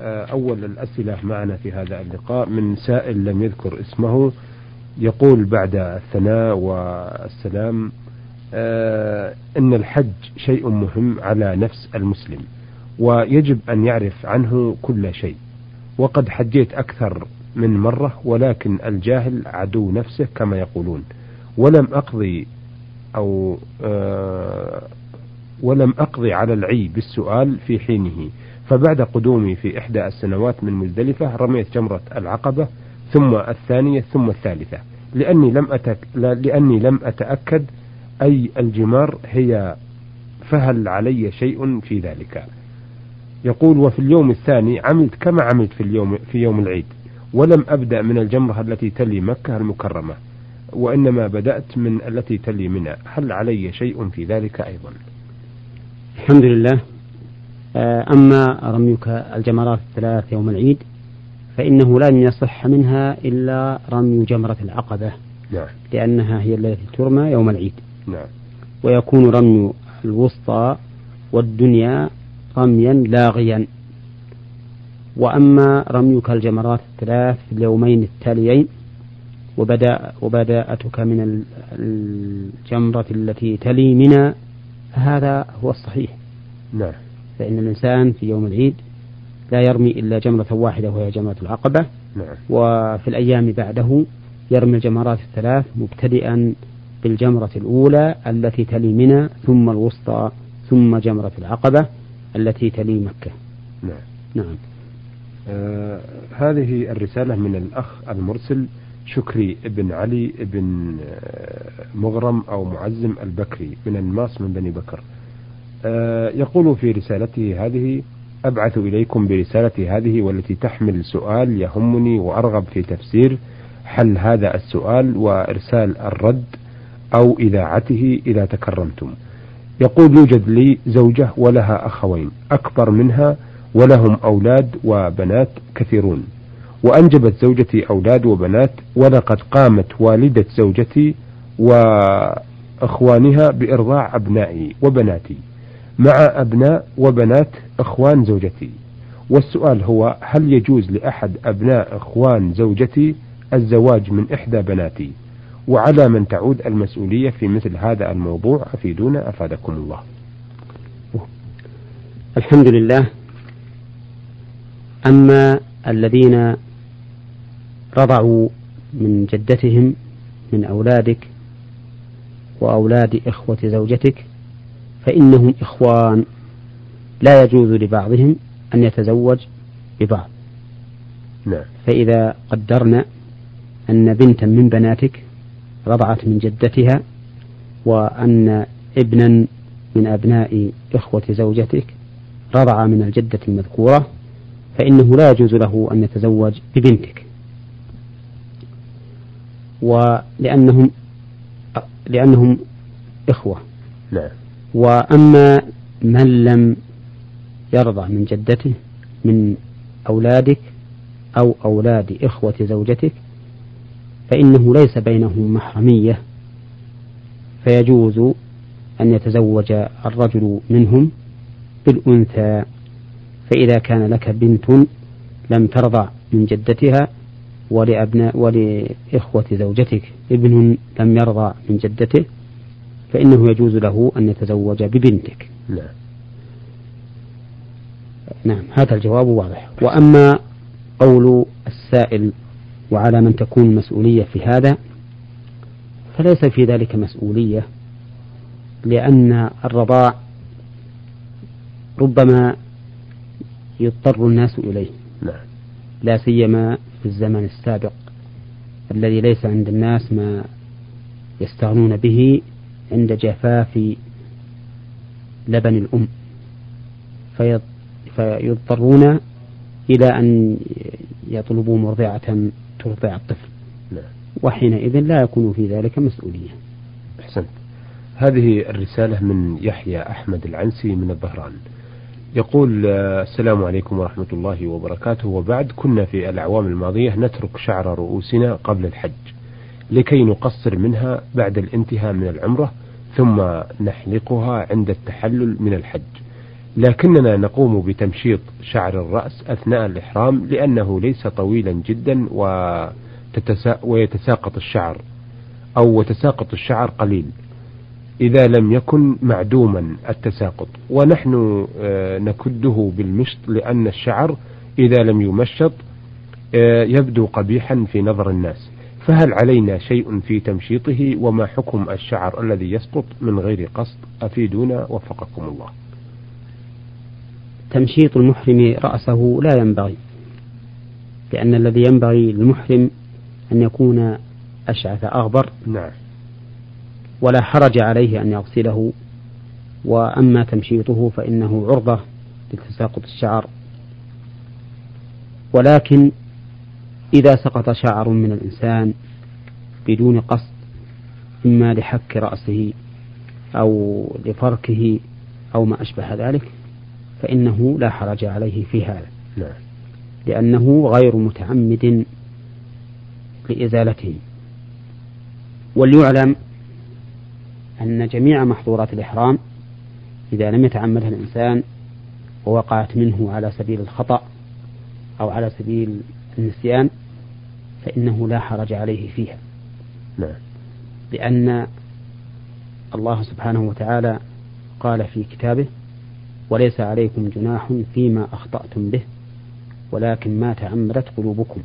أول الأسئلة معنا في هذا اللقاء. من سائل لم يذكر اسمه يقول بعد الثناء والسلام آه، إن الحج شيء مهم على نفس المسلم ويجب أن يعرف عنه كل شيء. وقد حجيت أكثر من مرة ولكن الجاهل عدو نفسه كما يقولون. ولم أقضي أو آه، ولم أقضي على العي بالسؤال في حينه. فبعد قدومي في إحدى السنوات من مزدلفة رميت جمرة العقبة ثم الثانية ثم الثالثة. لأني لم أتك... لأني لم أتأكد أي الجمار هي فهل علي شيء في ذلك. يقول وفي اليوم الثاني عملت كما عملت في اليوم في يوم العيد ولم أبدأ من الجمرة التي تلي مكة المكرمة وإنما بدأت من التي تلي منى هل علي شيء في ذلك أيضا؟ الحمد لله. أما رميك الجمرات الثلاث يوم العيد فإنه لن يصح منها إلا رمي جمرة العقبة نعم. لأنها هي التي ترمى يوم العيد. نعم. ويكون رمي الوسطى والدنيا رميا لاغيا. وأما رميك الجمرات الثلاث في اليومين التاليين وبدأ وبداءتك من الجمرة التي تلي منى فهذا هو الصحيح. نعم. فإن الإنسان في يوم العيد لا يرمي إلا جمرة واحدة وهي جمرة العقبة. نعم. وفي الأيام بعده يرمي الجمرات الثلاث مبتدئا بالجمرة الأولى التي تلي منى ثم الوسطى ثم جمرة العقبة التي تلي مكة. نعم. نعم. آه هذه الرسالة من الأخ المرسل شكري بن علي بن آه، مغرم أو معزم البكري من الناس من بني بكر. يقول في رسالته هذه أبعث إليكم برسالتي هذه والتي تحمل سؤال يهمني وأرغب في تفسير حل هذا السؤال وإرسال الرد أو إذاعته إذا تكرمتم. يقول يوجد لي زوجة ولها أخوين أكبر منها ولهم أولاد وبنات كثيرون. وأنجبت زوجتي أولاد وبنات ولقد قامت والدة زوجتي وإخوانها بإرضاع أبنائي وبناتي. مع أبناء وبنات إخوان زوجتي. والسؤال هو هل يجوز لأحد أبناء إخوان زوجتي الزواج من إحدى بناتي؟ وعلى من تعود المسؤولية في مثل هذا الموضوع أفيدونا أفادكم الله. الحمد لله. أما الذين رضعوا من جدتهم من أولادك وأولاد إخوة زوجتك فإنهم إخوان. لا يجوز لبعضهم أن يتزوج ببعض. نعم. فإذا قدرنا أن بنتا من بناتك رضعت من جدتها وأن ابنا من أبناء إخوة زوجتك رضع من الجدة المذكورة فإنه لا يجوز له أن يتزوج ببنتك. ولأنهم لأنهم إخوة. نعم. وأما من لم يرضع من جدته من أولادك أو أولاد إخوة زوجتك فإنه ليس بينهم محرمية. فيجوز أن يتزوج الرجل منهم بالأنثى فإذا كان لك بنت لم ترضع من جدتها ولأبناء ولإخوة زوجتك ابن لم يرضع من جدته فإنه يجوز له أن يتزوج ببنتك. نعم. نعم هذا الجواب واضح. وأما قول السائل وعلى من تكون مسؤولية في هذا فليس في ذلك مسؤولية لأن الرضاع ربما يضطر الناس إليه. نعم. لا سيما في الزمن السابق الذي ليس عند الناس ما يستغنون به عند جفاف لبن الأم. فيضطرون إلى أن يطلبوا مرضعة ترضع الطفل. نعم. وحينئذ لا يكون في ذلك مسؤولية. أحسنت. هذه الرسالة من يحيى أحمد العنسي من الظهران. يقول السلام عليكم ورحمة الله وبركاته. وبعد كنا في الأعوام الماضية نترك شعر رؤوسنا قبل الحج. لكي نقصر منها بعد الانتهاء من العمرة ثم نحلقها عند التحلل من الحج. لكننا نقوم بتمشيط شعر الرأس أثناء الإحرام لأنه ليس طويلا جدا ويتساقط الشعر أو وتساقط الشعر قليل. إذا لم يكن معدوما التساقط. ونحن آه، نكده بالمشط لأن الشعر إذا لم يمشط آه، يبدو قبيحا في نظر الناس. فهل علينا شيء في تمشيطه وما حكم الشعر الذي يسقط من غير قصد؟ أفيدونا وفقكم الله. تمشيط المحرم رأسه لا ينبغي لأن الذي ينبغي للمحرم أن يكون أشعث أغبر. نعم. ولا حرج عليه أن يغسله. وأما تمشيطه فإنه عرضة لتساقط الشعر. ولكن إذا سقط شعر من الإنسان بدون قصد إما لحك رأسه أو لفركه أو ما أشبه ذلك فإنه لا حرج عليه في هذا نعم. لأنه غير متعمد لإزالته وليعلم أن جميع محظورات الإحرام إذا لم يتعمدها الإنسان ووقعت منه على سبيل الخطأ أو على سبيل النسيان فإنه لا حرج عليه فيها نعم. لأن الله سبحانه وتعالى قال في كتابه وليس عليكم جناح فيما أخطأتم به ولكن ما تعمدت قلوبكم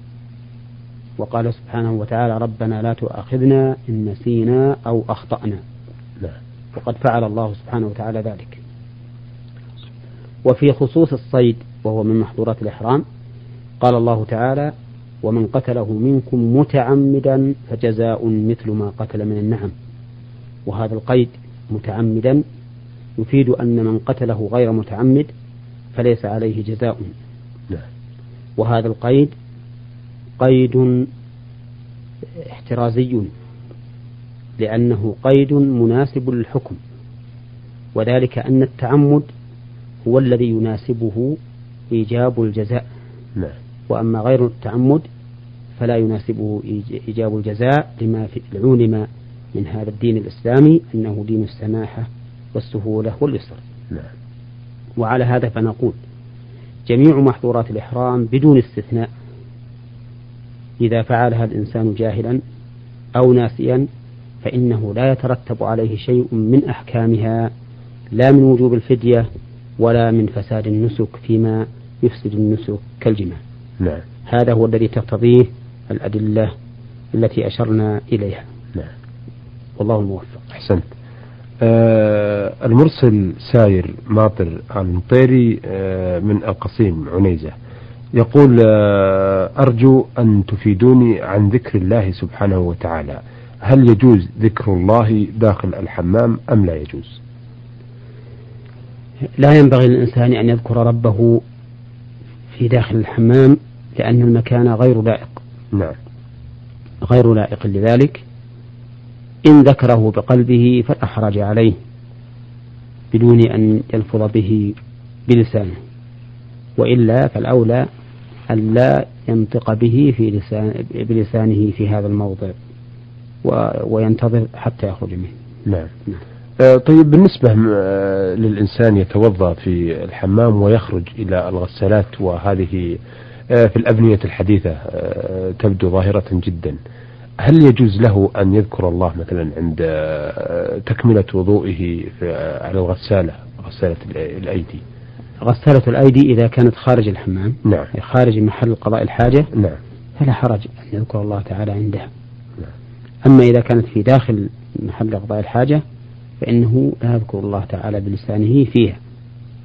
وقال سبحانه وتعالى ربنا لا تؤاخذنا إن نسينا أو أخطأنا لا. وقد فعل الله سبحانه وتعالى ذلك وفي خصوص الصيد وهو من محظورات الإحرام قال الله تعالى ومن قتله منكم متعمدا فجزاء مثل ما قتل من النعم وهذا القيد متعمدا يفيد أن من قتله غير متعمد فليس عليه جزاء لا. وهذا القيد قيد احترازي لأنه قيد مناسب للحكم وذلك أن التعمد هو الذي يناسبه إيجاب الجزاء نعم. وأما غير التعمد فلا يناسبه إيجاب الجزاء لما علم من هذا الدين الإسلامي أنه دين السماحة والسهولة واليسر. نعم. وعلى هذا فنقول جميع محظورات الإحرام بدون استثناء. إذا فعلها الإنسان جاهلا أو ناسيا فإنه لا يترتب عليه شيء من أحكامها لا من وجوب الفدية ولا من فساد النسك فيما يفسد النسك كالجماع نعم. هذا هو الذي تقتضيه الأدلة التي أشرنا إليها. نعم. والله الموفق. أحسنت. آه المرسل ساير ماطر ألمطيري آه من القصيم عنيزة. يقول آه أرجو أن تفيدوني عن ذكر الله سبحانه وتعالى. هل يجوز ذكر الله داخل الحمام أم لا يجوز؟ لا ينبغي للإنسان أن يذكر ربه في داخل الحمام لأن المكان غير لائق. نعم. غير لائق لذلك إن ذكره بقلبه فلا حرج عليه بدون أن يلفظ به بلسانه وإلا فالأولى أن لا ينطق به في لسان بلسانه في هذا الموضع وينتظر حتى يخرج منه. نعم, نعم. آه، طيب بالنسبة آه، للإنسان يتوضأ في الحمام ويخرج إلى الغسالات وهذه في الأبنية الحديثة تبدو ظاهرة جدا. هل يجوز له أن يذكر الله مثلا عند تكملة وضوئه على الغسالة غسالة الأيدي؟ غسالة الأيدي إذا كانت خارج الحمام نعم. خارج محل قضاء الحاجة نعم. فلا حرج أن يذكر الله تعالى عندها. نعم. أما إذا كانت في داخل محل قضاء الحاجة فإنه لا يذكر الله تعالى بلسانه فيها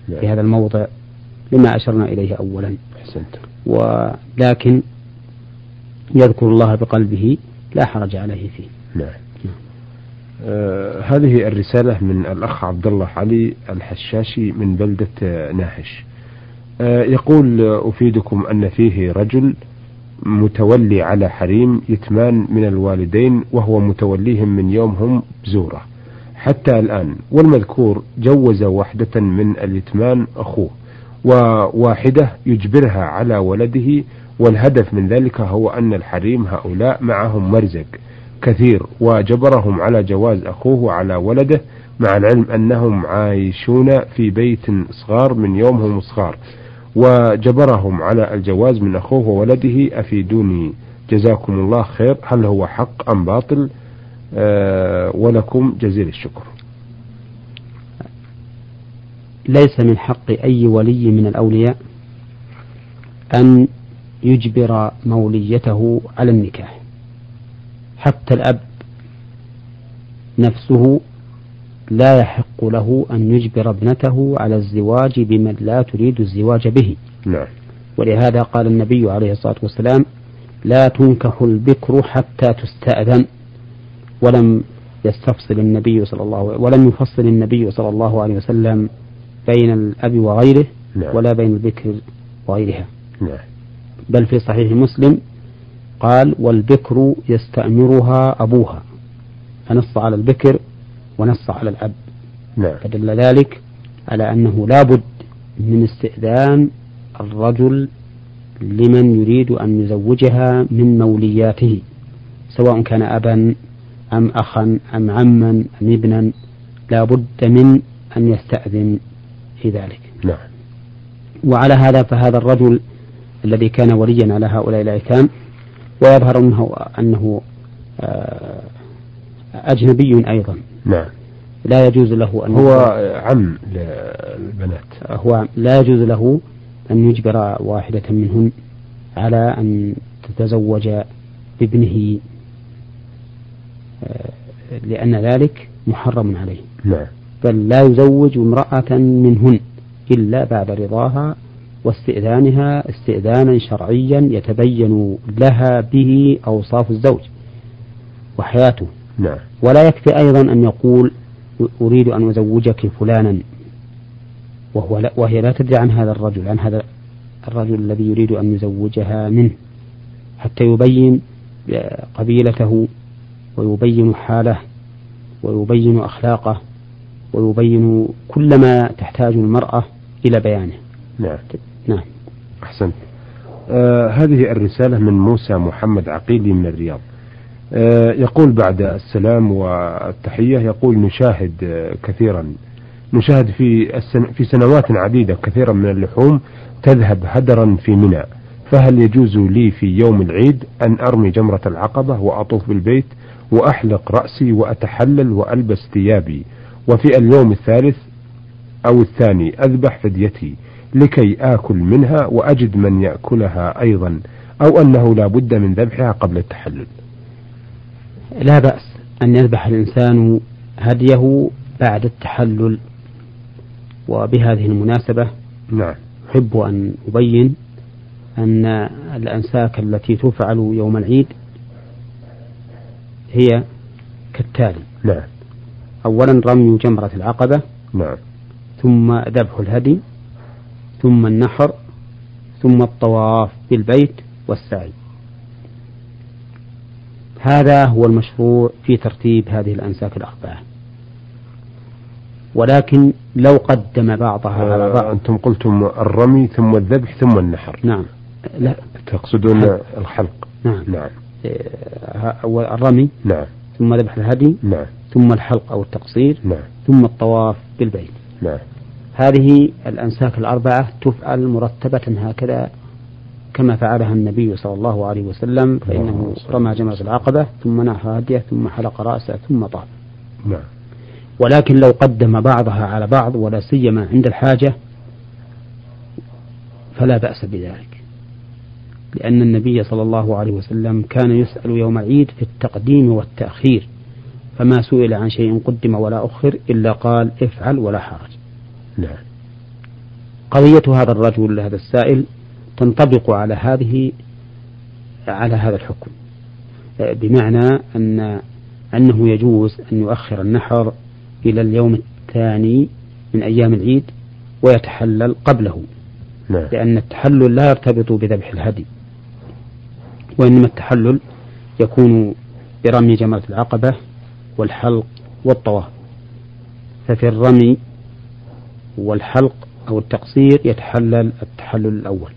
نعم. في هذا الموضع لما أشرنا إليه أولا. أحسنت ولكن يذكر الله بقلبه لا حرج عليه فيه. نعم, نعم. آه هذه الرسالة من الأخ عبد الله علي الحشاشي من بلدة ناحش. آه يقول أفيدكم أن فيه رجل متولي على حريم يتمان من الوالدين وهو متوليهم من يوم هم بزورة. حتى الآن والمذكور جوز واحدة من اليتمان أخوه. وواحدة يجبرها على ولده والهدف من ذلك هو أن الحريم هؤلاء معهم مرزق كثير وجبرهم على جواز أخوه على ولده مع العلم أنهم عايشون في بيت صغار من يومهم صغار. وجبرهم على الجواز من أخوه وولده أفيدوني جزاكم الله خير هل هو حق أم باطل؟ آه ولكم جزيل الشكر. ليس من حق أي ولي من الأولياء أن يجبر موليته على النكاح. حتى الأب نفسه لا يحق له أن يجبر ابنته على الزواج بمن لا تريد الزواج به. نعم. ولهذا قال النبي عليه الصلاة والسلام لا تنكح البكر حتى تستأذن. ولم يستفصل النبي صلى الله ولم يفصل النبي صلى الله عليه وسلم بين الأب وغيره نعم. ولا بين البكر وغيرها. نعم. بل في صحيح مسلم قال والبكر يستأمرها أبوها. فنص على البكر ونص على الأب. نعم. فدل ذلك على أنه لا بد من استئذان الرجل لمن يريد أن يزوجها من مولياته سواء كان أبا أم أخا أم عما أم ابنا. لا بد من أن يستأذن في ذلك. نعم. وعلى هذا فهذا الرجل الذي كان وليا على هؤلاء الأيتام ويظهر أنه, أنه آه، أجنبي أيضا. نعم. لا يجوز له أن هو عم للبنات. هو لا يجوز له أن يجبر واحدة منهن على أن تتزوج بابنه آه، لأن ذلك محرم عليه. نعم. بل لا يزوج امرأة منهن إلا بعد رضاها واستئذانها استئذانا شرعيا يتبين لها به أوصاف الزوج وحياته. نعم. ولا يكفي أيضا أن يقول أريد أن أزوجك فلانا وهو لا وهي لا تدري عن هذا الرجل عن هذا الرجل الذي يريد أن يزوجها منه حتى يبين قبيلته ويبين حاله ويبين أخلاقه ويبين كل ما تحتاج المرأة إلى بيانه. نعم. نعم. أحسنت. آه هذه الرسالة من موسى محمد عقيلي من الرياض. آه يقول بعد السلام والتحية يقول نشاهد آه كثيرا. نشاهد في السن في سنوات عديدة كثيرا من اللحوم تذهب هدرا في منى. فهل يجوز لي في يوم العيد أن أرمي جمرة العقبة وأطوف بالبيت وأحلق رأسي وأتحلل وألبس ثيابي؟ وفي اليوم الثالث أو الثاني أذبح فديتي لكي آكل منها وأجد من يأكلها أيضا أو أنه لا بد من ذبحها قبل التحلل. لا بأس أن يذبح الإنسان هديه بعد التحلل وبهذه المناسبة نعم. أحب أن أبين أن الأنساك التي تفعل يوم العيد هي كالتالي. نعم. أولا رمي جمرة العقبة نعم. ثم ذبح الهدي ثم النحر ثم الطواف بالبيت والسعي. هذا هو المشروع في ترتيب هذه الأنساك الأربعة ولكن لو قدم بعضها على بعض. آه أنتم قلتم الرمي ثم الذبح ثم النحر. نعم. لا. تقصدون حلق. الحلق نعم. نعم. آه، الرمي نعم. ثم ذبح الهدي. نعم. ثم الحلق أو التقصير نعم. ثم الطواف بالبيت. نعم. هذه الأنساك الأربعة تفعل مرتبة هكذا كما فعلها النبي صلى الله عليه وسلم فإنه رمى جمرة العقبة ثم نحر هديه ثم حلق رأسه ثم طاف. نعم. ولكن لو قدم بعضها على بعض ولا سيما عند الحاجة فلا بأس بذلك. لأن النبي صلى الله عليه وسلم كان يسأل يوم العيد في التقديم والتأخير. فما سئل عن شيء قدم ولا أخر إلا قال افعل ولا حرج. نعم. قضية هذا الرجل هذا السائل تنطبق على هذه على هذا الحكم. بمعنى أن أنه يجوز أن يؤخر النحر إلى اليوم الثاني من أيام العيد ويتحلل قبله. نعم. لأن التحلل لا يرتبط بذبح الهدي وإنما التحلل يكون برمي جمرة العقبة والحلق والطواف. ففي الرمي والحلق أو التقصير يتحلل التحلل الأول.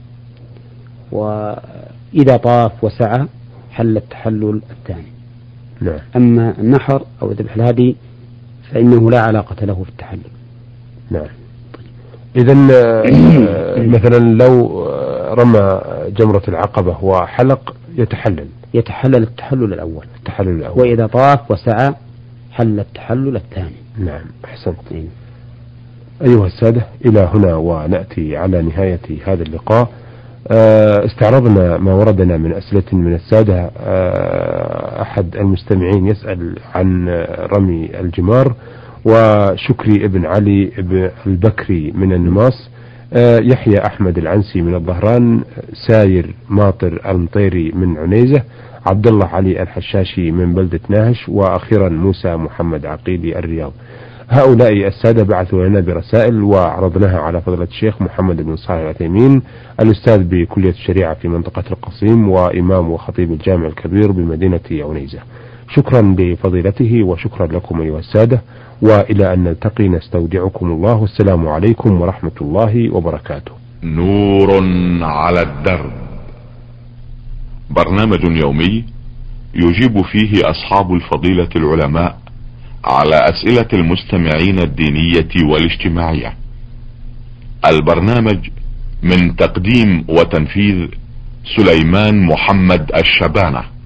وإذا طاف وسعى حل التحلل الثاني. نعم. أما النحر أو ذبح الهدي فإنه لا علاقة له في التحلل. نعم. إذا مثلا لو رمى جمرة العقبة وحلق يتحلل. يتحلل التحلل الأول. التحلل الأول. وإذا طاف وسعى حل التحلل الثاني. نعم أحسنت. أيها السادة إلى هنا ونأتي على نهاية هذا اللقاء. آه، استعرضنا ما وردنا من أسئلة من السادة. آه، أحد المستمعين يسأل عن رمي الجمار وشكري ابن علي البكري من النماص. يحيى أحمد العنسي من الظهران ساير ماطر المطيري من عنيزة عبد الله علي الحشاشي من بلدة ناهش وأخيرا موسى محمد عقيلي الرياض. هؤلاء السادة بعثوا لنا برسائل وعرضناها على فضيلة الشيخ محمد بن صالح العثيمين الأستاذ بكلية الشريعة في منطقة القصيم وإمام وخطيب الجامع الكبير بمدينة عنيزة. شكرا لفضيلته وشكرا لكم أيها السادة. وإلى أن نلتقي. نستودعكم الله. والسلام عليكم ورحمة الله وبركاته. نور على الدرب. برنامج يومي يجيب فيه أصحاب الفضيلة العلماء على أسئلة المستمعين الدينية والاجتماعية. البرنامج من تقديم وتنفيذ سليمان محمد الشبانة.